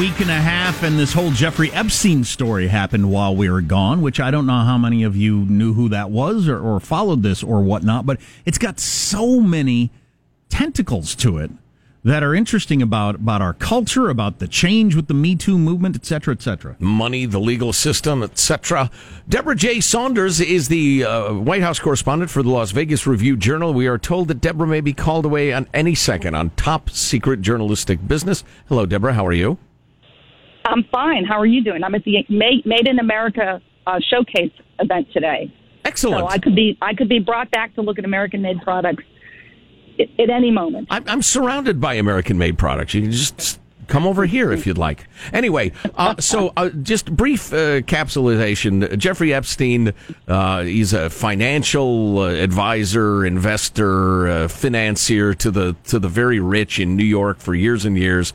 week and a half, and this whole Jeffrey Epstein story happened while we were gone, which I don't know how many of you knew who that was or, or followed this or whatnot, but it's got so many tentacles to it that are interesting about, about our culture, about the change with the Me Too movement, et cetera, et cetera. Money, the legal system, etc. Debra J. Saunders is the uh, White House correspondent for the Las Vegas Review Journal. We are told that Debra may be called away on any second on top secret journalistic business. Hello, Debra. How are you? I'm fine. How are you doing? I'm at the Made, Made in America uh, showcase event today. Excellent. So I could be I could be brought back to look at American made products at, at any moment. I'm, I'm surrounded by American made products. You can just come over here if you'd like. Anyway, uh, so uh, just brief uh, capsulization. Jeffrey Epstein, uh, he's a financial uh, advisor, investor, uh, financier to the to the very rich in New York for years and years.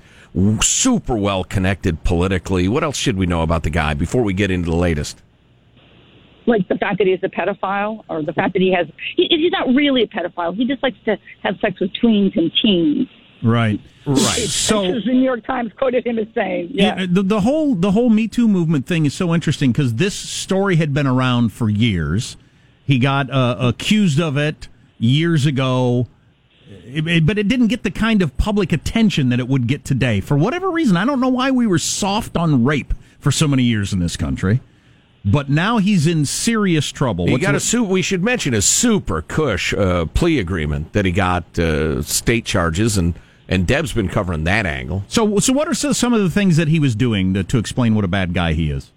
Super well connected politically. What else should we know about the guy before we get into the latest? like the fact that he's a pedophile or the fact that he has he, he's not really a pedophile he just likes to have sex with tweens and teens Right, right. so the New York Times quoted him as saying, "Yeah, yeah the, the whole the whole Me Too movement thing is so interesting because this story had been around for years. He got uh, accused of it years ago, it, it, but it didn't get the kind of public attention that it would get today. For whatever reason, I don't know why we were soft on rape for so many years in this country. But now he's in serious trouble. He What's got it- a su- We should mention a super cush uh, plea agreement that he got uh, state charges, and and Deb's been covering that angle. So, so what are some of the things that he was doing to, to explain what a bad guy he is?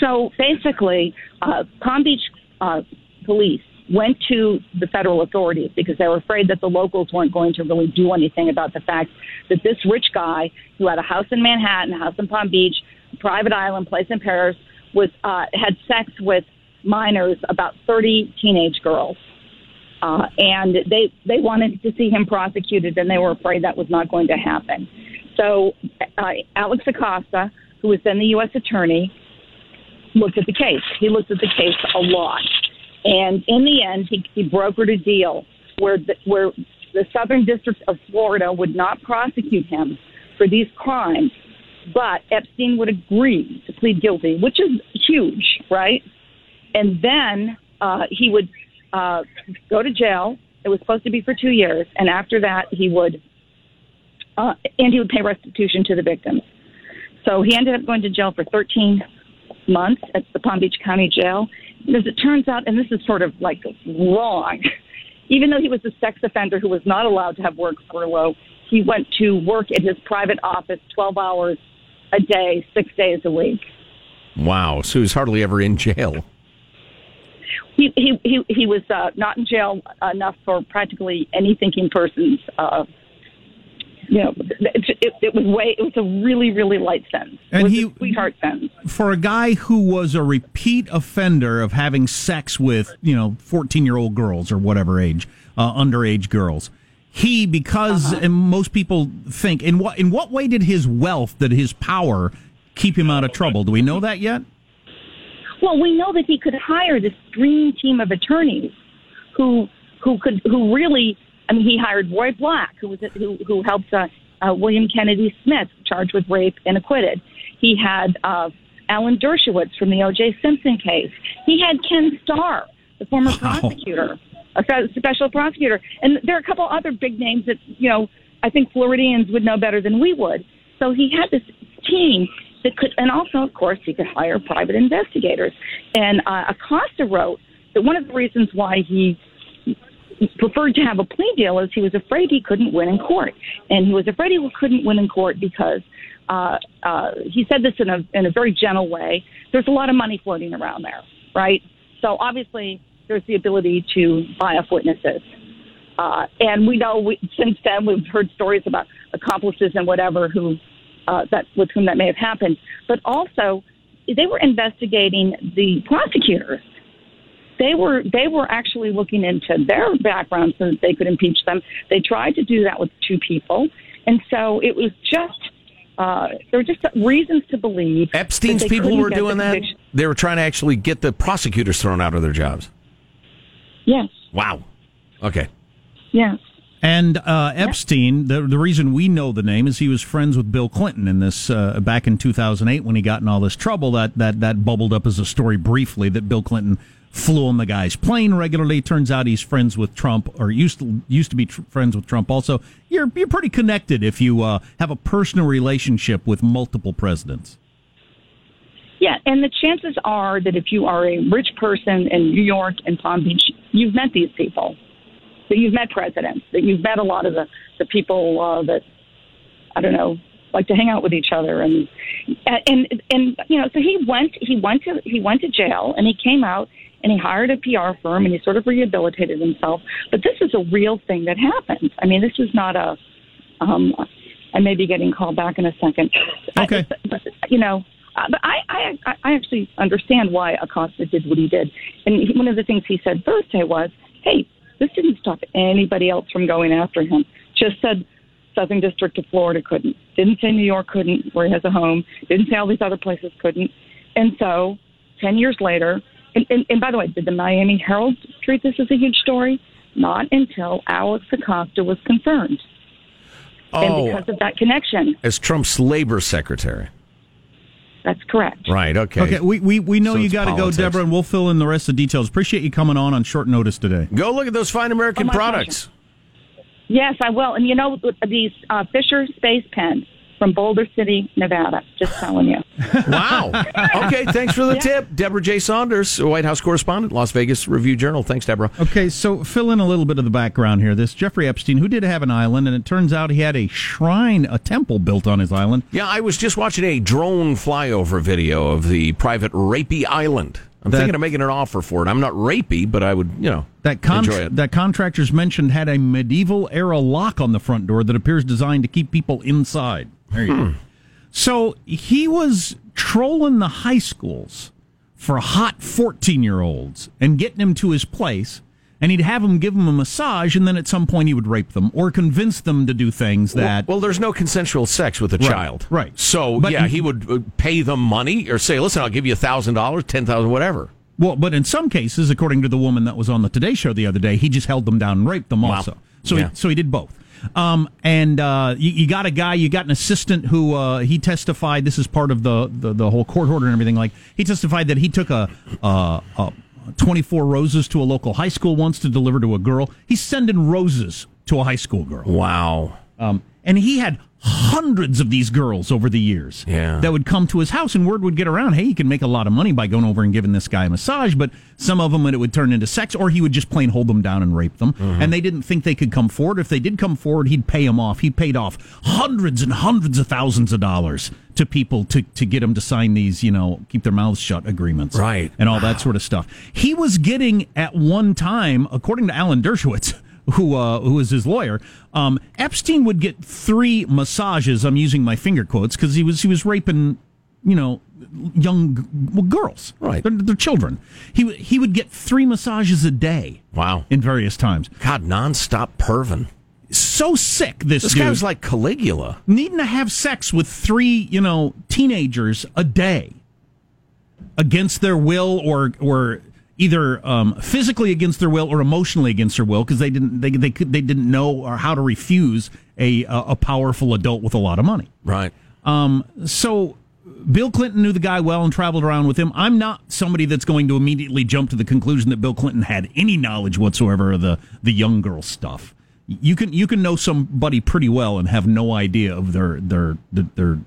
So basically, uh, Palm Beach uh, police went to the federal authorities because they were afraid that the locals weren't going to really do anything about the fact that this rich guy who had a house in Manhattan, a house in Palm Beach, a private island, place in Paris, was uh, had sex with minors, about 30 teenage girls. Uh, and they they wanted to see him prosecuted, and they were afraid that was not going to happen. So uh, Alex Acosta, who was then the U.S. attorney, looked at the case. He looked at the case a lot, and in the end, he, he brokered a deal where the, where the Southern District of Florida would not prosecute him for these crimes, but Epstein would agree to plead guilty, which is huge, right? And then uh, he would uh, go to jail. It was supposed to be for two years, and after that, he would uh, and he would pay restitution to the victims. So he ended up going to jail for 13 months at the Palm Beach County Jail. And as it turns out, and this is sort of like wrong, even though he was a sex offender who was not allowed to have work furlough, he went to work at his private office 12 hours a day, six days a week. Wow, so he's hardly ever in jail. He he he, he was uh, not in jail enough for practically any thinking person's. Uh, you know, it, it, it was way. It was a really, really light sentence. And it was he- a sweetheart sentence. For a guy who was a repeat offender of having sex with, you know, 14 year old girls or whatever age, uh, underage girls, he, because and most people think, in what, in what way did his wealth, did his power keep him out of trouble? Do we know that yet? Well, we know that he could hire this dream team of attorneys who who could who really. I mean, he hired Roy Black, who was who who helped uh, uh, William Kennedy Smith, charged with rape and acquitted. He had uh, Alan Dershowitz from the O.J. Simpson case. He had Ken Starr, the former prosecutor, a special prosecutor, and there are a couple other big names that you know I think Floridians would know better than we would. So he had this team that could, and also, of course, he could hire private investigators. And uh, Acosta wrote that one of the reasons why he preferred to have a plea deal is he was afraid he couldn't win in court, and he was afraid he couldn't win in court because uh, uh, he said this in a in a very gentle way. There's a lot of money floating around there, right? So obviously, there's the ability to buy off witnesses. Uh, and we know we, since then we've heard stories about accomplices and whatever who uh, that with whom that may have happened. But also, they were investigating the prosecutors. They were they were actually looking into their background so that they could impeach them. They tried to do that with two people, and so it was just uh, there were just reasons to believe Epstein's people were get the doing that. They were trying to actually get the prosecutors thrown out of their jobs. Yes, Wow. Okay. yes. And uh, Epstein, the the reason we know the name is he was friends with Bill Clinton in this uh, back in 2008 when he got in all this trouble. That that that bubbled up as a story briefly that Bill Clinton flew on the guy's plane regularly. Turns out he's friends with Trump, or used to used to be tr- friends with Trump. Also, you're you're pretty connected if you uh, have a personal relationship with multiple presidents. Yeah, and the chances are that if you are a rich person in New York and Palm Beach, you've met these people, that you've met presidents, that you've met a lot of the the people uh, that I don't know like to hang out with each other and and and you know so he went he went to he went to jail and he came out and he hired a PR firm and he sort of rehabilitated himself but this is a real thing that happened I mean this is not a um I may be getting called back in a second okay I, but, you know uh, but I, I I actually understand why Acosta did what he did. And he, one of the things he said Thursday was, "Hey, this didn't stop anybody else from going after him. Just said Southern District of Florida couldn't. Didn't say New York couldn't, where he has a home. Didn't say all these other places couldn't. And so, ten years later, and, and, and by the way, did the Miami Herald treat this as a huge story? Not until Alex Acosta was confirmed. Oh, and because of that connection. As Trump's labor secretary. That's correct. Right. Okay. Okay. We we, we know So you got to go. Debra, and we'll fill in the rest of the details. Appreciate you coming on on short notice today. Go look at those fine American Oh, my products. Yes, I will. And you know, these uh, Fisher Space Pens from Boulder City, Nevada. Just telling you. Wow. Okay. Thanks for the Yeah. tip, Debra J. Saunders, White House correspondent, Las Vegas Review Journal. Thanks, Debra. Okay, so fill in a little bit of the background here. This Jeffrey Epstein, who did have an island, and it turns out he had a shrine, a temple built on his island. Yeah, I was just watching a drone flyover video of the private Rapey Island. I'm That- thinking of making an offer for it. I'm not rapey, but I would, you know, That con- enjoy it. that contractors mentioned had a medieval era lock on the front door that appears designed to keep people inside. There you Hmm. go. So he was trolling the high schools for hot 14 year olds and getting them to his place. And he'd have them give them a massage, and then at some point he would rape them or convince them to do things that. well, there's no consensual sex with a child, right. So But- yeah, he would uh, pay them money or say, "Listen, I'll give you a thousand dollars, ten thousand, whatever." Well, but in some cases, according to the woman that was on the Today Show the other day, he just held them down and raped them Wow. also. So, Yeah. he, so he did both. Um, and uh, you, you got a guy, you got an assistant who uh, he testified. This is part of the, the the whole court order and everything. Like he testified that he took a, a, a 24 roses to a local high school once to deliver to a girl. He's sending roses to a high school girl. Wow. Um, and he had hundreds of these girls over the years Yeah. that would come to his house, and word would get around, hey, you can make a lot of money by going over and giving this guy a massage. But some of them, it would turn into sex, or he would just plain hold them down and rape them. Mm-hmm. And they didn't think they could come forward. If they did come forward, he'd pay them off. He paid off hundreds and hundreds of thousands of dollars to people to, to get them to sign these, you know, keep their mouths shut agreements. Right. And all that sort of stuff. He was getting at one time, according to Alan Dershowitz, who uh, who was his lawyer, um, Epstein would get three massages. I'm using my finger quotes because he was he was raping, you know, young well, girls, Right. They're, they're children. He he would get three massages a day Wow. in various times. God, nonstop pervin. So sick, this, This dude. guy was like Caligula. needing to have sex with three, you know, teenagers a day against their will or or either um, physically against their will or emotionally against their will because they didn't they they could they didn't know or how to refuse a a powerful adult with a lot of money. Right. Um, so Bill Clinton knew the guy well and traveled around with him. I'm not somebody that's going to immediately jump to the conclusion that Bill Clinton had any knowledge whatsoever of the the young girl stuff. You can you can know somebody pretty well and have no idea of their their their, their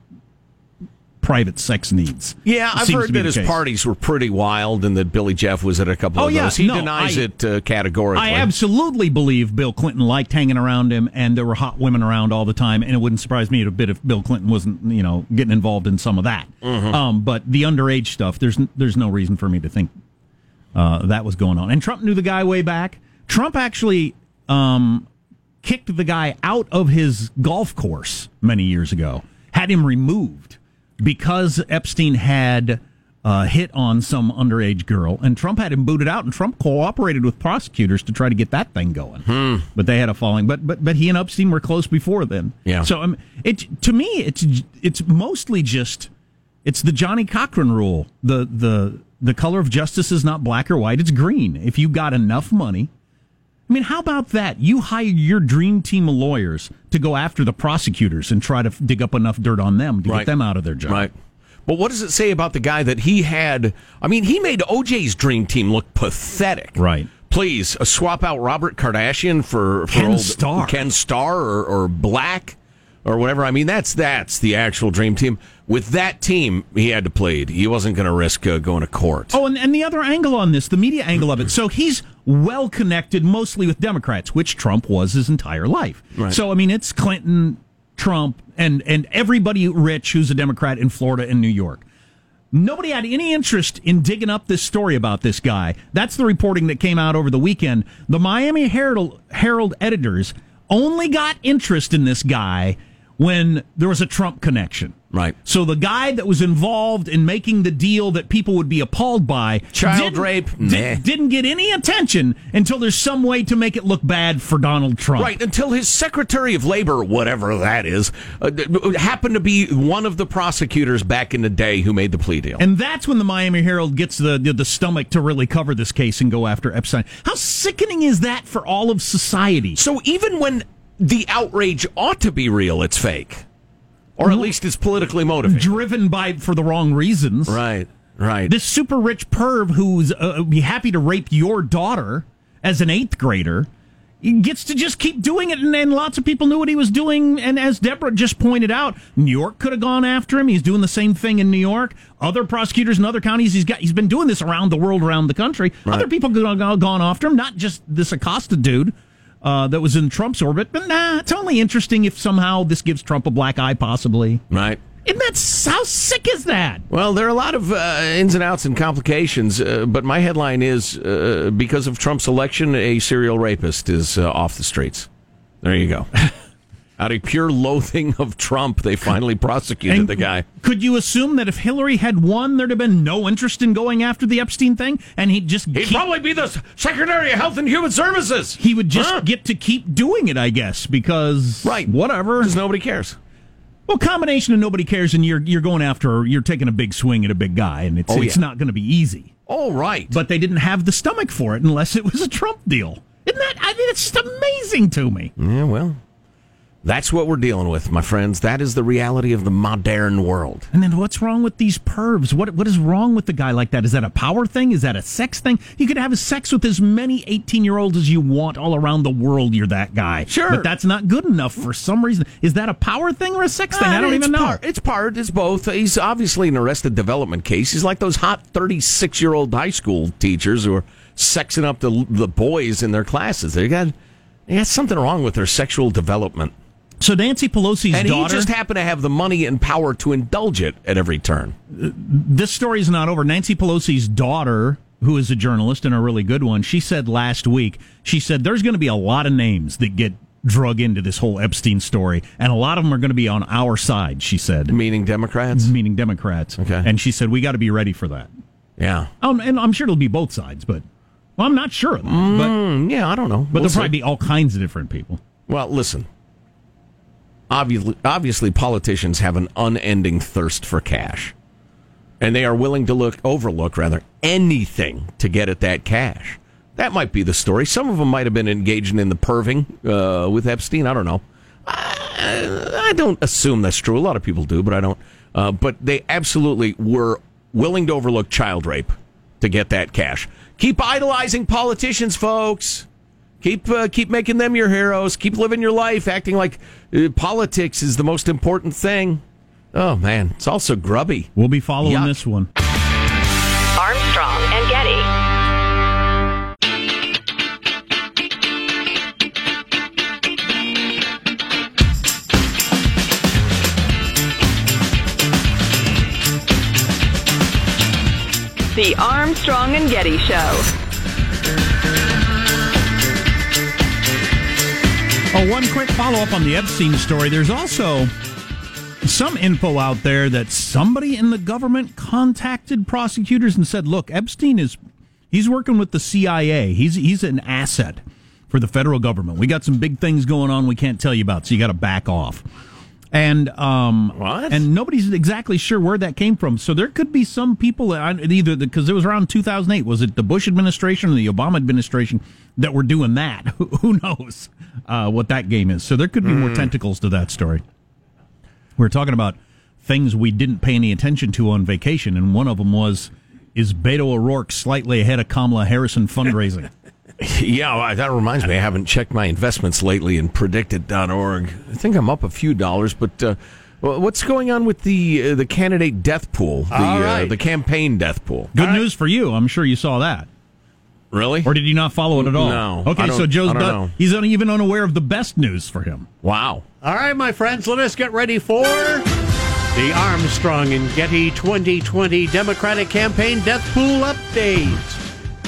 private sex needs. Yeah, I've heard that his case. parties were pretty wild and that Billy Jeff was at a couple Oh, of yeah, those. He no, denies I- it uh, categorically. I absolutely believe Bill Clinton liked hanging around him, and there were hot women around all the time. And it wouldn't surprise me a bit if Bill Clinton wasn't, you know, getting involved in some of that. Mm-hmm. Um, but the underage stuff, there's there's no reason for me to think uh, that was going on. And Trump knew the guy way back. Trump actually um, kicked the guy out of his golf course many years ago, had him removed because Epstein had uh, hit on some underage girl, and Trump had him booted out, and Trump cooperated with prosecutors to try to get that thing going. But they had a falling. But but but he and Epstein were close before then. Yeah. So um, it to me, it's it's mostly just it's the Johnnie Cochran rule. The the the color of justice is not black or white; it's green. If you got enough money. I mean, how about that? You hire your dream team of lawyers to go after the prosecutors and try to dig up enough dirt on them to Right. get them out of their job. Right. But what does it say about the guy that he had? I mean, he made OJ's dream team look pathetic. Right. Please uh, swap out Robert Kardashian for, for Ken old Starr. Ken Starr or, or Black or whatever. I mean, that's that's the actual dream team. With that team, he had to plead. He wasn't going to risk uh, going to court. Oh, and, and the other angle on this, the media angle of it. So he's well connected mostly with Democrats, which Trump was his entire life. Right. So, I mean, it's Clinton, Trump, and, and everybody rich who's a Democrat in Florida and New York. Nobody had any interest in digging up this story about this guy. That's the reporting that came out over the weekend. The Miami Herald, Herald editors only got interest in this guy when there was a Trump connection. Right. So the guy that was involved in making the deal that people would be appalled by Child rape? Nah. didn't get any attention until there's some way to make it look bad for Donald Trump. Right, until his Secretary of Labor, whatever that is, uh, happened to be one of the prosecutors back in the day who made the plea deal. And that's when the Miami Herald gets the, the the stomach to really cover this case and go after Epstein. How sickening is that for all of society? So even when the outrage ought to be real, it's fake. Or at least it's politically motivated. Driven by for the wrong reasons. Right, right. This super rich perv who's uh, be happy to rape your daughter as an eighth grader gets to just keep doing it, and, and lots of people knew what he was doing. And as Debra just pointed out, New York could have gone after him. He's doing the same thing in New York. Other prosecutors in other counties, he's got he's been doing this around the world, around the country. Other people could have gone after him, not just this Acosta dude. Uh, that was in Trump's orbit, but nah, it's only interesting if somehow this gives Trump a black eye, possibly. right. Isn't that how sick is that? Well, there are a lot of uh, ins and outs and complications, uh, but my headline is uh, because of Trump's election, a serial rapist is uh, off the streets. There you go. Out of pure loathing of Trump, they finally prosecuted And the guy. Could you assume that if Hillary had won, there'd have been no interest in going after the Epstein thing, and he'd just He'd keep- probably be the Secretary of Health and Human Services. he would just Huh? get to keep doing it, I guess, because Right. whatever. Because nobody cares. Well, combination of nobody cares, and you're you're going after, you're taking a big swing at a big guy, and it's Oh, it's yeah. not going to be easy. All right. But they didn't have the stomach for it unless it was a Trump deal. Isn't that? I mean, it's just amazing to me. Yeah, well, that's what we're dealing with, my friends. That is the reality of the modern world. And then what's wrong with these pervs? What what is wrong with the guy like that? Is that a power thing? Is that a sex thing? You could have sex with as many 18 year olds as you want all around the world. You're that guy. Sure. But that's not good enough for some reason. Is that a power thing or a sex thing? I Uh, don't even know. Part, it's part. It's both. He's obviously an arrested development case. He's like those hot thirty-six-year-old high school teachers who are sexing up the the boys in their classes. They got, they got something wrong with their sexual development, So Nancy Pelosi's and daughter. he just happened to have the money and power to indulge it at every turn. this story is not over. Nancy Pelosi's daughter, who is a journalist and a really good one, she said last week, she said there's going to be a lot of names that get drug into this whole Epstein story, and a lot of them are going to be on our side, she said, Meaning Democrats. meaning Democrats. Okay. And she said, we got to be ready for that. Yeah. Um, and I'm sure it'll be both sides, but well, I'm not sure of that. But, Mm, yeah. I don't know. but We'll there'll see. probably be all kinds of different people. Well, listen. Obviously, obviously, politicians have an unending thirst for cash, and they are willing to look overlook rather anything to get at that cash. That might be the story. Some of them might have been engaging in the perving uh, with Epstein. I don't know. I, I don't assume that's true. A lot of people do, but I don't. Uh, but they absolutely were willing to overlook child rape to get that cash. Keep idolizing politicians, folks. Keep uh, keep making them your heroes. Keep living your life, acting like uh, politics is the most important thing. Oh man, it's also grubby. We'll be following Yuck. this one. Armstrong and Getty. The Armstrong and Getty Show. Oh, one quick follow up on the Epstein story. There's also some info out there that somebody in the government contacted prosecutors and said, "Look, Epstein is he's working with the CIA. He's he's an asset for the federal government. We got some big things going on we can't tell you about, so you got to back off." And um, What? And nobody's exactly sure where that came from. So there could be some people that either because it was around 2008. Was it the Bush administration or the Obama administration that were doing that? Who, who knows uh, what that game is? So there could be more tentacles to that story. We We're talking about things we didn't pay any attention to on vacation, and one of them was is Beto O'Rourke slightly ahead of Kamala Harris in fundraising? Yeah, well, that reminds me. I haven't checked my investments lately in PredictIt.org. I think I'm up a few dollars, but uh, what's going on with the uh, the candidate death pool, the All right. uh, the campaign death pool? Good news for you. I'm sure you saw that. Really? Or did you not follow it at all? No, Okay, so Joe's I done- he's un- even unaware of the best news for him. Wow. All right, my friends, let us get ready for the Armstrong and Getty 2020 Democratic Campaign Death Pool update.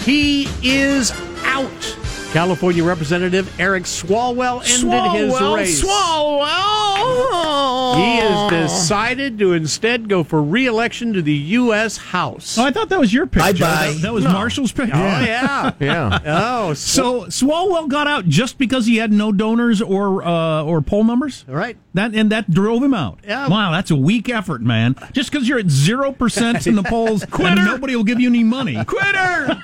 He is out. California Representative Eric Swalwell ended his race. Swalwell. He has decided to instead go for re-election to the U.S. House. Oh, I thought that was your pick. Bye bye. That, that was No. Marshall's picture. Oh yeah. Yeah. Oh, So so Swalwell got out just because he had no donors or uh, or poll numbers. all right. That and that drove him out. Yeah. Wow, that's a weak effort, man. Just because you're at zero percent in the polls, and nobody will give you any money. Quitter.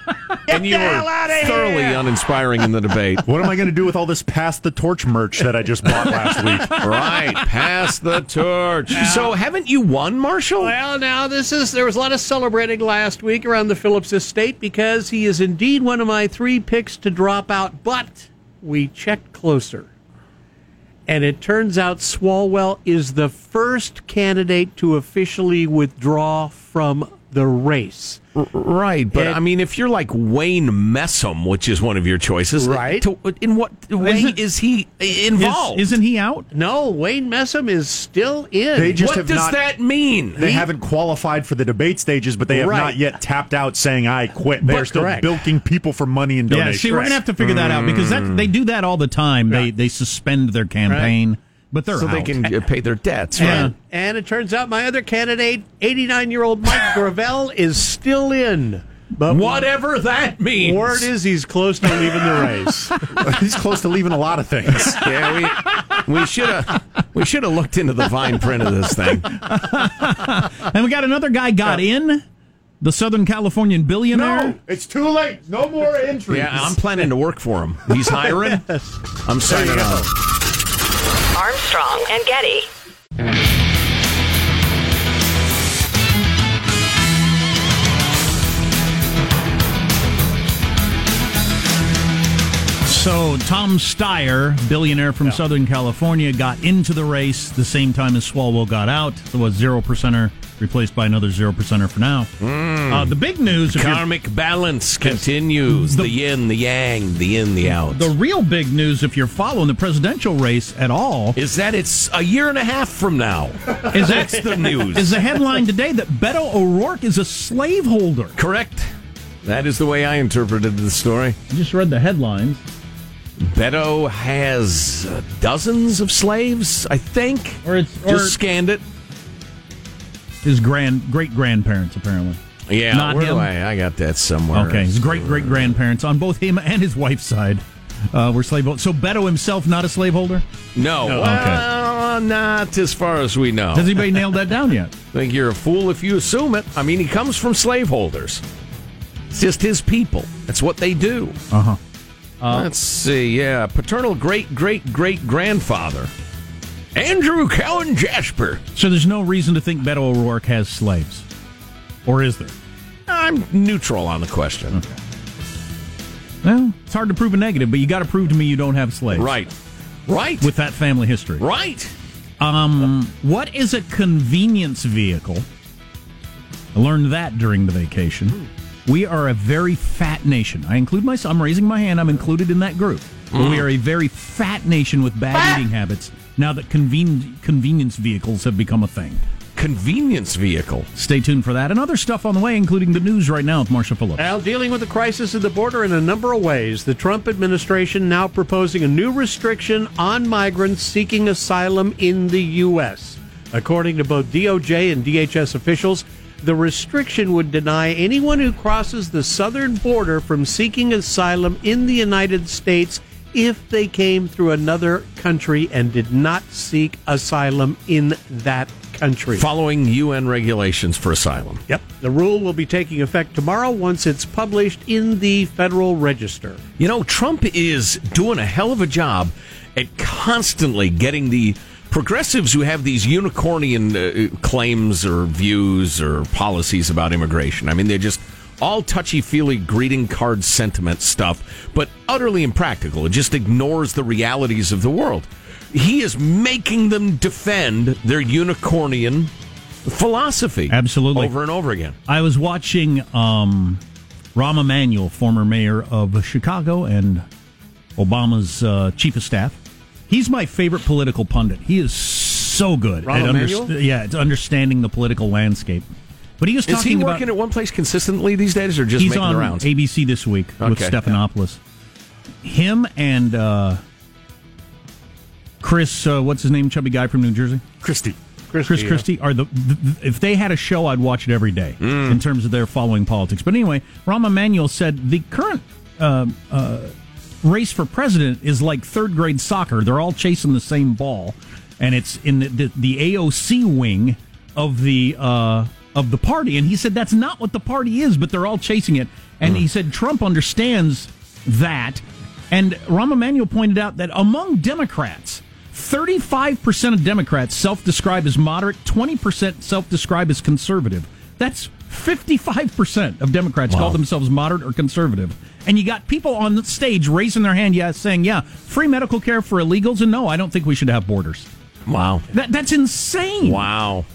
and you were thoroughly uninspiring in the debate. What am I going to do with all this pass the torch merch that I just bought last week? right. Pass the torch. So haven't you won, Marshall? Well, now this is there was a lot of celebrating last week around the Phillips estate because he is indeed one of my three picks to drop out, but we checked closer. And it turns out Swalwell is the first candidate to officially withdraw from the race. Right, but It- I mean, if you're like Wayne Messam, which is one of your choices, Right. to- in what way Isn't- is he involved? isn't he out? No, Wayne Messam is still in. They just what does not- that mean? They haven't qualified for the debate stages, but they have Right. not yet tapped out saying I quit. They're still correct. bilking people for money and donations. Yeah, donations. see, we're gonna have to figure that out because that mm. they do that all the time. They they suspend their campaign, but they're so they can pay their debts, Yeah. right? And it turns out my other candidate, 89 year old Mike Gravel, is still in. But Whatever that means. Word is he's close to leaving the race. He's close to leaving a lot of things. yeah, we we should have we should have looked into the fine print of this thing. and we got another guy got in, the Southern Californian billionaire. No, it's too late. No more entries. Yeah, I'm planning to work for him. He's hiring. I'm signing up. Armstrong and Getty. So Tom Steyer, billionaire from Southern California, got into the race the same time as Swalwell got out. So was zero percenter replaced by another zero percenter for now. Uh, the big news, Karmic balance continues. The, The- yin, the yang, the in, the out. the real big news, if you're following the presidential race at all, is that it's a year and a half from now. is That's that the news. is the headline today that Beto O'Rourke is a slaveholder. Correct. That is the way I interpreted the story. I just read the headlines. Beto has dozens of slaves, I think. Or it's- just scanned it. His grand great grandparents apparently. Yeah, Not him. I? I got that somewhere. Okay, his great great grandparents on both him and his wife's side uh, were slaveholders. So Beto himself not a slaveholder. No, No. well, not as far as we know. Has anybody nailed that down yet? I think you're a fool if you assume it. I mean, he comes from slaveholders. It's just his people. That's what they do. Uh huh. Let's see. Yeah, paternal great great great grandfather, Andrew Cowan Jasper. So there's no reason to think Beto O'Rourke has slaves, or is there? I'm neutral on the question. Well, it's hard to prove a negative, but you got to prove to me you don't have slaves. Right, right, With that family history. right. Um, what is a convenience vehicle? I learned that during the vacation. We are a very fat nation. I include myself. I'm raising my hand. I'm included in that group. But we are a very fat nation with bad eating habits. Now that conven- convenience vehicles have become a thing. Convenience vehicle. Stay tuned for that and other stuff on the way, including the news right now with Marshall Phillips. Now, dealing with the crisis at the border in a number of ways, the Trump administration now proposing a new restriction on migrants seeking asylum in the U.S. According to both DOJ and DHS officials, the restriction would deny anyone who crosses the southern border from seeking asylum in the United States if they came through another country and did not seek asylum in that country. Following UN regulations for asylum. Yep. The rule will be taking effect tomorrow once it's published in the Federal Register. You know, Trump is doing a hell of a job at constantly getting the progressives who have these unicornian uh, claims or views or policies about immigration. I mean, they're just all touchy feely greeting card sentiment stuff, but utterly impractical. It just ignores the realities of the world. He is making them defend their unicornian philosophy. Absolutely. Over and over again. I was watching um, Rahm Emanuel, former mayor of Chicago and Obama's uh, chief of staff. He's my favorite political pundit. He is so good Rahm at yeah, it's understanding the political landscape. But he was talking Is talking he about working at one place consistently these days or just he's making on the rounds? ABC this week with Okay. Stephanopoulos. Him and uh, Chris, uh, what's his name, chubby guy from New Jersey, Christie. Chris Christie, yeah. Are the, the if they had a show, I'd watch it every day Mm. in terms of their following politics. But anyway, Rahm Emanuel said the current. Uh, uh, race for president is like third grade soccer. They're all chasing the same ball, and it's in the, the, the AOC wing of the uh, of the party. And he said that's not what the party is, but they're all chasing it. And he hmm. said Trump understands that. And Rahm Emanuel pointed out that among Democrats, 35% of Democrats self describe as moderate, 20% self describe as conservative. That's 55% of Democrats call themselves moderate or conservative. And you got people on the stage raising their hand, yeah, saying, yeah, free medical care for illegals, and no, I don't think we should have borders. Wow. That, that's insane. Wow.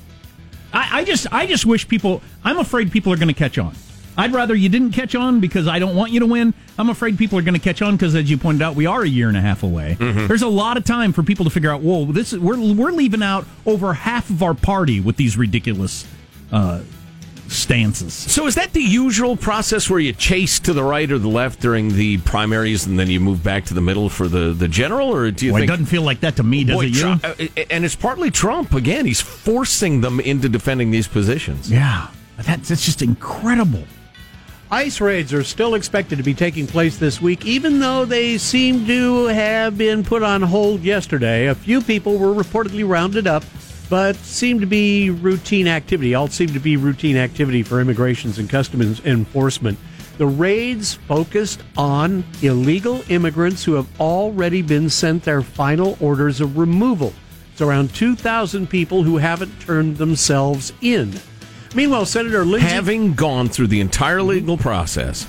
I, I just I just wish people. I'm afraid people are going to catch on. I'd rather you didn't catch on because I don't want you to win. I'm afraid people are going to catch on because, as you pointed out, we are a year and a half away. There's a lot of time for people to figure out. Whoa, this is, we're we're leaving out over half of our party with these ridiculous uh, stances. So is that the usual process where you chase to the right or the left during the primaries and then you move back to the middle for the, the general, or do you Well, it doesn't feel like that to me, does Boy, it? You? Trump- uh, and it's partly Trump again. He's forcing them into defending these positions. Yeah, that's that's just incredible. ICE raids are still expected to be taking place this week, even though they seem to have been put on hold yesterday. A few people were reportedly rounded up, but seemed to be routine activity. All seemed to be routine activity for immigrations and customs enforcement. The raids focused on illegal immigrants who have already been sent their final orders of removal. It's around 2,000 people who haven't turned themselves in. Meanwhile, Senator Lindsey Having gone through the entire legal process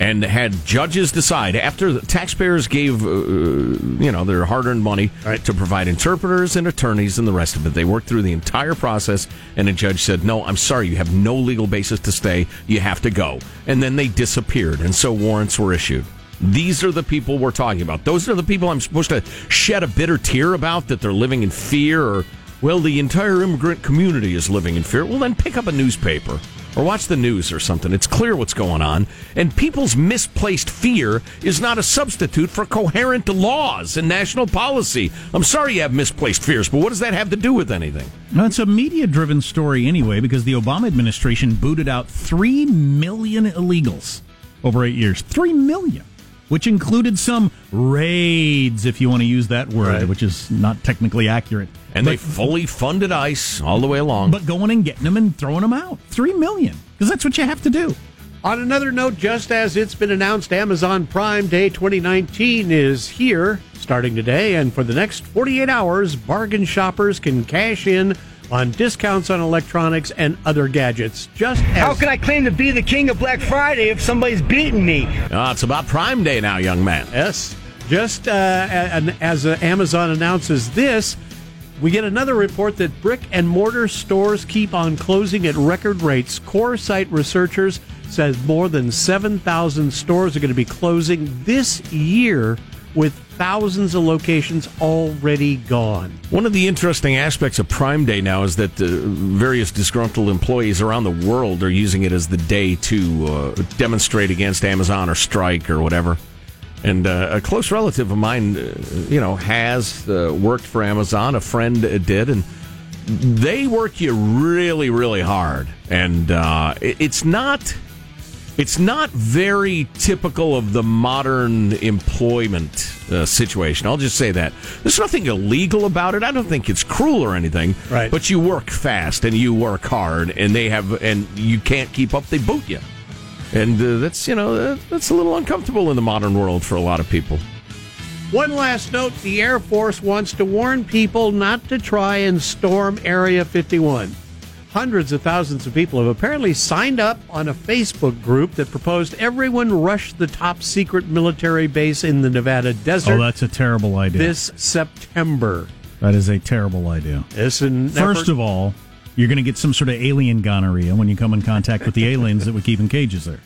and had judges decide after the taxpayers gave, uh, you know, their hard-earned money Right. to provide interpreters and attorneys and the rest of it. They worked through the entire process, and a judge said, "No, I'm sorry, you have no legal basis to stay. You have to go." And then they disappeared, and so warrants were issued. These are the people we're talking about. Those are the people I'm supposed to shed a bitter tear about that they're living in fear or well, the entire immigrant community is living in fear. Well, then pick up a newspaper or watch the news or something. It's clear what's going on. And people's misplaced fear is not a substitute for coherent laws and national policy. I'm sorry you have misplaced fears, but what does that have to do with anything? No, it's a media driven story anyway because the Obama administration booted out 3 million illegals over eight years. 3 million, which included some raids, if you want to use that word, Right. which is not technically accurate. And they fully funded ICE all the way along. But going and getting them and throwing them out. 3 million. Because that's what you have to do. On another note, just as it's been announced, Amazon Prime Day 2019 is here starting today, and for the next 48 hours, bargain shoppers can cash in on discounts on electronics and other gadgets. Just as How can I claim to be the king of Black Friday if somebody's beating me? Ah, it's about Prime Day now, young man. Yes. Just uh, as uh, Amazon announces this, we get another report that brick and mortar stores keep on closing at record rates. Coresight researchers says more than 7,000 stores are going to be closing this year with thousands of locations already gone. One of the interesting aspects of Prime Day now is that uh, various disgruntled employees around the world are using it as the day to uh, demonstrate against Amazon or strike or whatever. And uh, a close relative of mine, uh, you know, has uh, worked for Amazon. A friend uh, did, and they work you really, really hard. And it- it's not It's not very typical of the modern employment uh, situation. I'll just say that. There's nothing illegal about it. I don't think it's cruel or anything. Right. But you work fast and you work hard, and they have, and you can't keep up. They boot you, and uh, that's you know uh, that's a little uncomfortable in the modern world for a lot of people. One last note the Air Force wants to warn people not to try and storm Area 51. Hundreds of thousands of people have apparently signed up on a Facebook group that proposed everyone rush the top secret military base in the Nevada desert Oh, that's a terrible idea. this September. that is a terrible idea. This an First effort- of all, you're going to get some sort of alien gonorrhea when you come in contact with the aliens that we keep in cages there.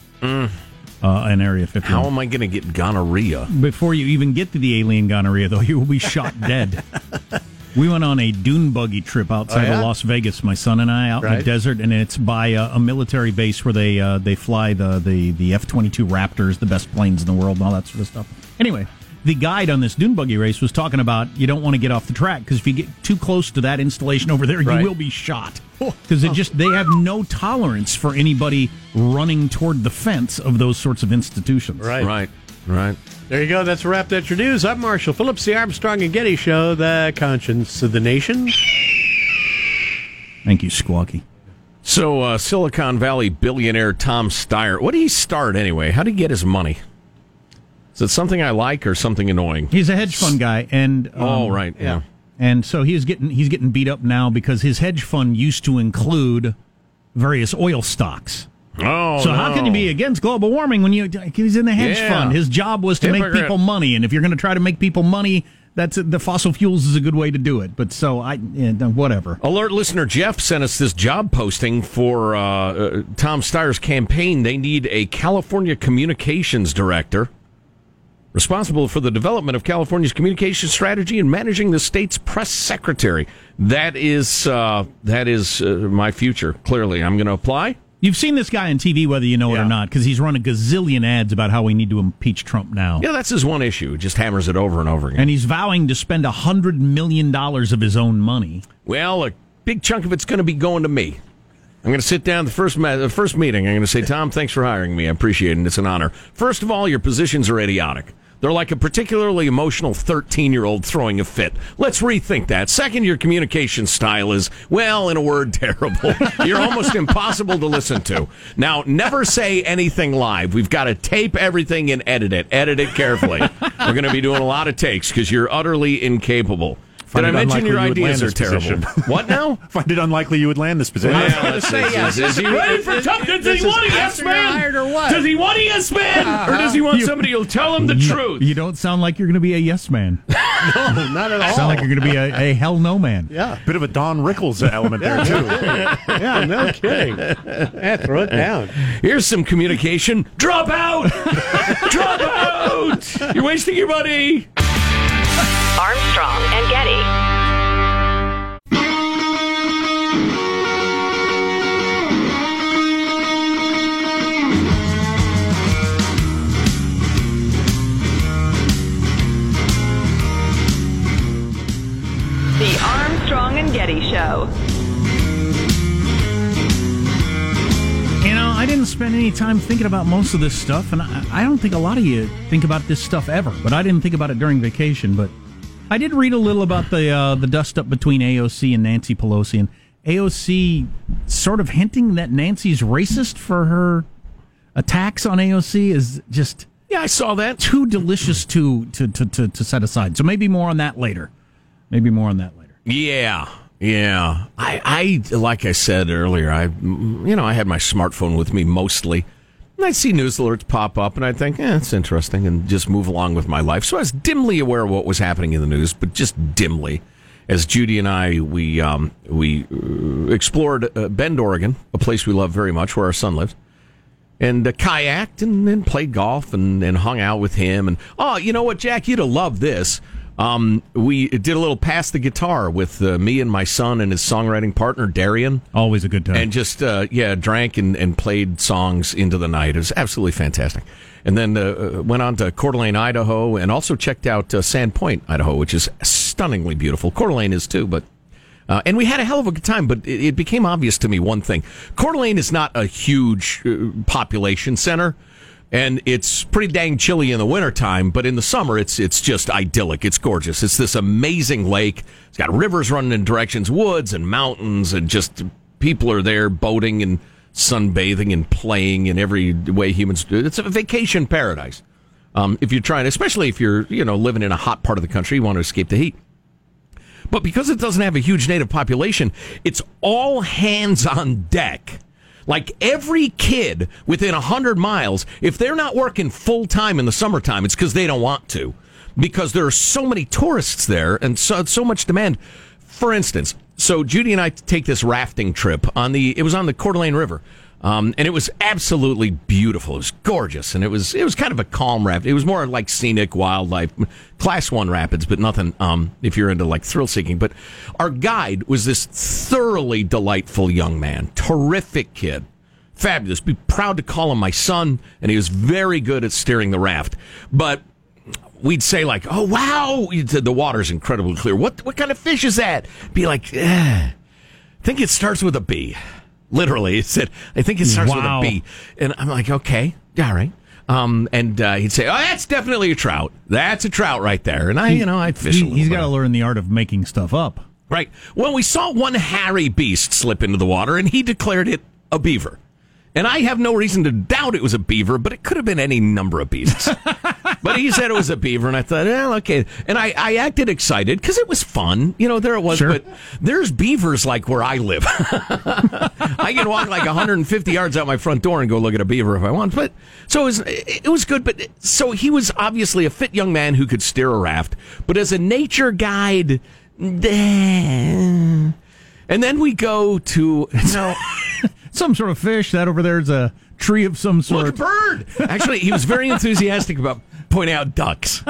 Uh, in Area 51. How am I going to get gonorrhea? Before you even get to the alien gonorrhea, though, you will be shot dead. We went on a dune buggy trip outside Oh, yeah? of Las Vegas, my son and I, out in the desert, and it's by a, a military base where they uh, they fly the the the F twenty two Raptors, the best planes in the world, and all that sort of stuff. Anyway, the guide on this dune buggy race was talking about you don't want to get off the track because if you get too close to that installation over there, Right. you will be shot because it just they have no tolerance for anybody running toward the fence of those sorts of institutions. Right. Right, right. There you go. That's a wrap. That's your news. I'm Marshall Phillips, the Armstrong and Getty Show, the conscience of the nation. Thank you, Squawky. So, uh, Silicon Valley billionaire Tom Steyer, what did he start anyway? How did he get his money? Is it something I like or something annoying? He's a hedge fund guy, and um, oh, right, yeah. and so he's getting he's getting beat up now because his hedge fund used to include various oil stocks. Oh, so how can you be against global warming when you he's in the hedge Yeah. fund? His job was to make people money, and if you're going to try to make people money, that's the fossil fuels is a good way to do it. But so I yeah, whatever. Alert listener Jeff sent us this job posting for uh, uh, Tom Steyer's campaign. They need a California communications director responsible for the development of California's communication strategy and managing the state's press secretary. That is uh, that is uh, my future. Clearly, I'm going to apply. You've seen this guy on TV, whether you know it or not, because he's run a gazillion ads about how we need to impeach Trump now. Yeah, that's his one issue. Just hammers it over and over again. And he's vowing to spend a hundred million dollars of his own money. Well, a big chunk of it's going to be going to me. I'm going to sit down the first ma- the first meeting. I'm going to say, Tom, thanks for hiring me. I appreciate it. and It's an honor. First of all, your positions are idiotic. They're like a particularly emotional 13 year old throwing a fit. Let's rethink that. Second, your communication style is, well, in a word, terrible. You're almost impossible to listen to. Now, never say anything live. We've got to tape everything and edit it. Edit it carefully. We're going to be doing a lot of takes because you're utterly incapable. Find Did it I mention your you ideas are terrible? what now? Find it unlikely you would land this position. Well, it's- say, it's- yeah, is he ready for tough? Does he want a yes after you're hired or man? what? Does he want a yes man? Uh-huh. Or does he want somebody who'll tell him the truth? You don't sound like you're going to be a yes man. No, not at all. sound like you're going to be a, a hell no man. yeah. Bit of a Don Rickles element there too. Yeah, no kidding. Yeah, throw it down. Here's some communication. Drop out! Drop out! You're wasting your money. Armstrong and Getty. The Armstrong and Getty Show. You know, I didn't spend any time thinking about most of this stuff, and I, I don't think a lot of you think about this stuff ever. But I didn't think about it during vacation. But I did read a little about the uh, the dust up between AOC and Nancy Pelosi, and AOC sort of hinting that Nancy's racist for her attacks on AOC is just Yeah, I saw that. too delicious to to, to, to to set aside. So maybe more on that later. Maybe more on that later. Yeah, yeah. I, I, like I said earlier, I, you know, I had my smartphone with me mostly. And I'd see news alerts pop up, and I'd think, eh, it's interesting, and just move along with my life. So I was dimly aware of what was happening in the news, but just dimly. As Judy and I, we um, we uh, explored uh, Bend, Oregon, a place we love very much, where our son lives and uh, kayaked and, and played golf and, and hung out with him. And oh, you know what, Jack, you'd have loved this. Um, we did a little pass the guitar with uh, me and my son and his songwriting partner Darian, Always a good time. and just uh, yeah, drank and, and played songs into the night. It was absolutely fantastic. And then uh, uh, went on to Coeur d'Alene, Idaho, and also checked out uh, Sandpoint, Idaho, which is stunningly beautiful. Coeur d'Alene is too, but Uh, and we had a hell of a good time, but it, it became obvious to me one thing. Coeur d'Alene is not a huge uh, population center and it's pretty dang chilly in the wintertime, but in the summer it's it's just idyllic. It's gorgeous. It's this amazing lake. It's got rivers running in directions, woods and mountains, and just people are there boating and sunbathing and playing in every way humans do. It's a vacation paradise. Um, if you're trying, especially if you're you know living in a hot part of the country, you want to escape the heat. But because it doesn't have a huge native population, it's all hands on deck. Like every kid within 100 miles, if they're not working full time in the summertime, it's because they don't want to. Because there are so many tourists there and so, so much demand. For instance, so Judy and I take this rafting trip on the, it was on the Coeur d'Alene River. Um, and it was absolutely beautiful. It was gorgeous, and it was it was kind of a calm raft. It was more like scenic wildlife, class one rapids, but nothing. Um, if you're into like thrill seeking, but our guide was this thoroughly delightful young man, terrific kid, fabulous. Be proud to call him my son, and he was very good at steering the raft. But we'd say like, "Oh wow, the water's incredibly clear. What what kind of fish is that?" Be like, eh, "I think it starts with a B." Literally, it said, "I think it starts Wow. with a B. And I'm like, "Okay, all right." Um, and uh, he'd say, "Oh, that's definitely a trout. That's a trout right there." And I, you know, I'd fish. a He, bit. got to learn the art of making stuff up. Right. Well, we saw one hairy beast slip into the water, and he declared it a beaver. And I have no reason to doubt it was a beaver, but it could have been any number of beasts. but he said it was a beaver, and I thought, well, okay. And I, I acted excited because it was fun. You know, there it was. Sure. But there's beavers like where I live. I can walk like 150 yards out my front door and go look at a beaver if I want. But so it was, it was good. But so he was obviously a fit young man who could steer a raft. But as a nature guide, and then we go to no. Some sort of fish. That over there is a tree of some sort. a bird. Actually, he was very enthusiastic about pointing out ducks,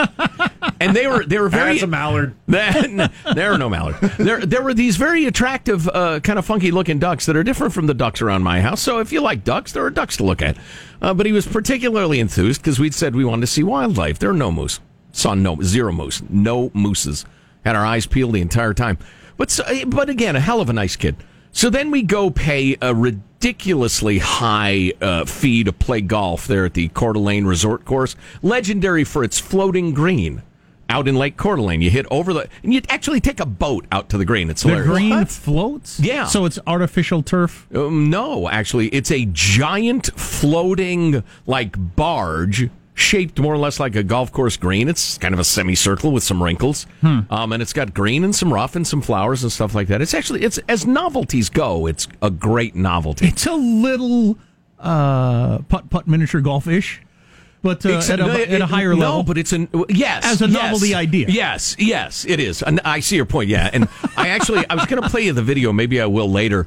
and they were they were very. That's a mallard. there are no mallard. There, there were these very attractive, uh, kind of funky looking ducks that are different from the ducks around my house. So if you like ducks, there are ducks to look at. Uh, but he was particularly enthused because we'd said we wanted to see wildlife. There are no moose. Saw no zero moose. No mooses. Had our eyes peeled the entire time. But so, but again, a hell of a nice kid. So then we go pay a ridiculously high uh, fee to play golf there at the Coeur d'Alene Resort Course, legendary for its floating green out in Lake Coeur d'Alene. You hit over the, and you actually take a boat out to the green. It's the hilarious. green floats. Yeah. So it's artificial turf. Um, no, actually, it's a giant floating like barge shaped more or less like a golf course green. It's kind of a semicircle with some wrinkles, um, and it's got green and some rough and some flowers and stuff like that. It's actually it's as novelties go, it's a great novelty. It's a little uh, putt putt miniature golf ish, but uh, Except- at, no, a, at a it- higher no, level. but it's an yes As a yes, novelty idea. Yes, yes, it is. And I see your point. Yeah, and I actually I was going to play you the video. Maybe I will later.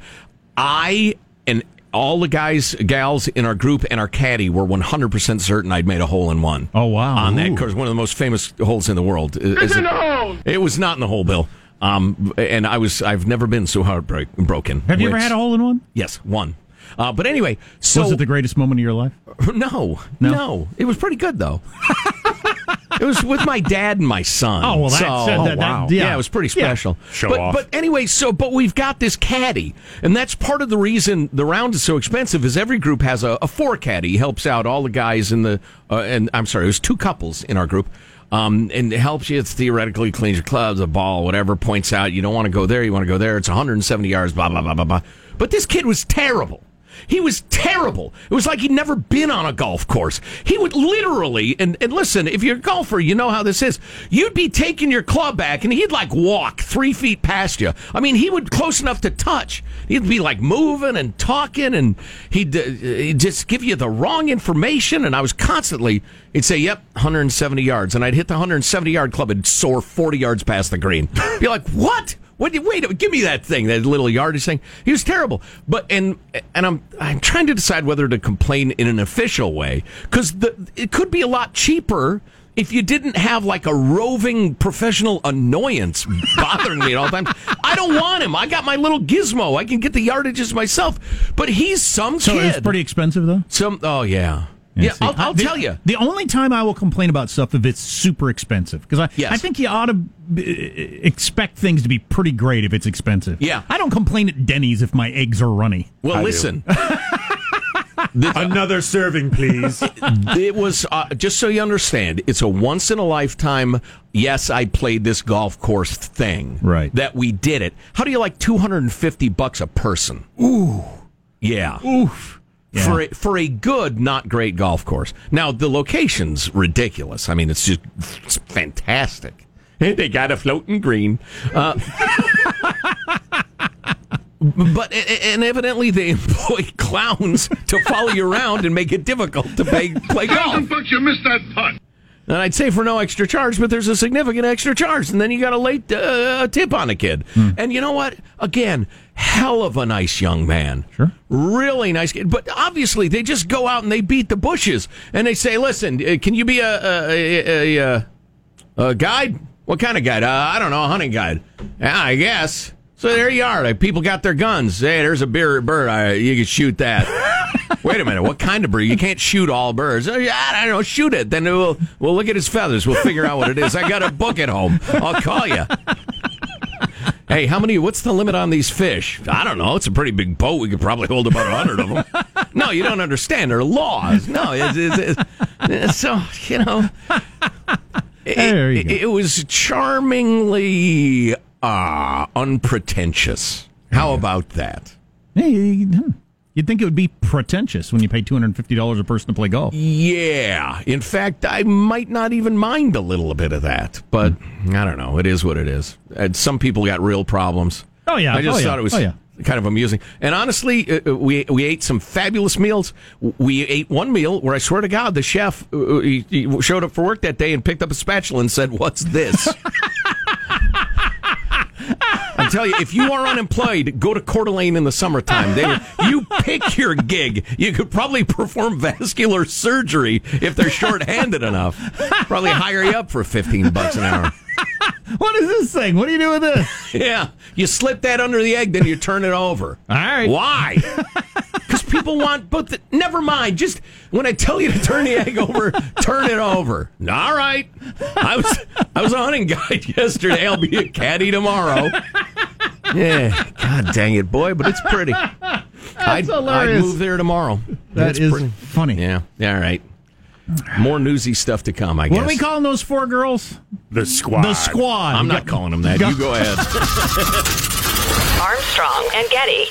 I and all the guys, gals in our group and our caddy were 100% certain I'd made a hole in one. Oh, wow. On that Ooh. course, one of the most famous holes in the world. It's in the hole. It was not in the hole, Bill. Um, and I was I've never been so heartbroken. Have you ever had a hole in one? Yes, one. Uh, but anyway, so Was it the greatest moment of your life? no, no, It was pretty good though. it was with my dad and my son. Oh, well, that's- so, uh, that- that- yeah. yeah. it was pretty Yeah. special. Show but, off. But anyway, so but we've got this caddy, and that's part of the reason the round is so expensive. Is every group has a, a four caddy He helps out all the guys in the uh, and I'm sorry, it was two couples in our group. Um, and it helps you It's theoretically cleans your clubs, a ball, whatever. Points out you don't want to go there, you want to go there. It's 170 yards, blah blah blah blah blah. But this kid was terrible. He was terrible. It was like he'd never been on a golf course. He would literally, and, and listen, if you're a golfer, you know how this is. You'd be taking your club back and he'd like walk three feet past you. I mean, he would close enough to touch. He'd be like moving and talking and he'd, uh, he'd just give you the wrong information. And I was constantly, he'd say, yep, 170 yards. And I'd hit the 170 yard club and soar 40 yards past the green. Be like, what? What? Wait, give me that thing, that little yardage thing. He was terrible. But and and I'm I'm trying to decide whether to complain in an official way because it could be a lot cheaper if you didn't have like a roving professional annoyance bothering me at all times. I don't want him. I got my little gizmo. I can get the yardages myself. But he's some So kid. it's pretty expensive, though. Some oh yeah. Yeah, see, I'll, I'll the- tell you. The only time I will complain about stuff if it's super expensive because I, Yes. I think you ought to uh, expect things to be pretty great if it's expensive. Yeah. I don't complain at Denny's if my eggs are runny. Well, I do. listen. Another serving, please. it was uh, just so you understand. It's a once in a lifetime. Yes, I played this golf course thing. Right. That we did it. How do you like two hundred and fifty bucks a person? Ooh. Yeah. Oof. For a, for a good, not great golf course. Now the location's ridiculous. I mean, it's just it's fantastic. They got a floating green. Uh, But and evidently they employ clowns to follow you around and make it difficult to play, play golf. But you missed that putt. And I'd say for no extra charge, but there's a significant extra charge, and then you got a late uh, tip on a kid. And you know what? Again, hell of a nice young man. Sure. Really nice kid. But obviously, they just go out and they beat the bushes, and they say, "Listen, uh, can you be a a, a, a, a guide? What kind of guide? Uh, I don't know, a hunting guide. Yeah, I guess." So there you are. Like, people got their guns. Hey, there's a beer, bird. Uh, you can shoot that. Wait a minute. What kind of bird? You can't shoot all birds. "Oh, yeah, I don't know. Shoot it. Then we'll we'll look at his feathers. We'll figure out what it is. I got a book at home. I'll call you. Hey, how many? What's the limit on these fish? I don't know. It's a pretty big boat. We could probably hold about a hundred of them. No, you don't understand. There are laws. No, it's, it's, it's, so you know. It, There you it was charmingly uh, unpretentious. How about that? Hey, you'd think it would be pretentious when you pay two hundred and fifty dollars a person to play golf. Yeah. In fact, I might not even mind a little bit of that, but I don't know. It is what it is. And some people got real problems. Oh, yeah. I just Oh, yeah. thought it was Oh, yeah. kind of amusing. And honestly, uh, uh, we we ate some fabulous meals. We ate one meal where I swear to God, the chef uh, he, he showed up for work that day and picked up a spatula and said, "What's this?" I tell you, if you are unemployed, go to Coeur d'Alene in the summertime. They, you pick your gig. You could probably perform vascular surgery if they're short-handed enough. Probably hire you up for fifteen bucks an hour. What is this thing? What do you do with this? Yeah, you slip that under the egg, then you turn it over. All right. Why? Because people want, but the, never mind. Just when I tell you to turn the egg over, turn it over. All right. I was I was a hunting guide yesterday. I'll be a caddy tomorrow. Yeah. God dang it, boy! But it's pretty. I'd, I'd move there tomorrow. That is pretty. funny. Yeah. All right. More newsy stuff to come. I guess. What are we calling those four girls? The squad. The squad. I'm not calling them that. You go ahead. Armstrong and Getty.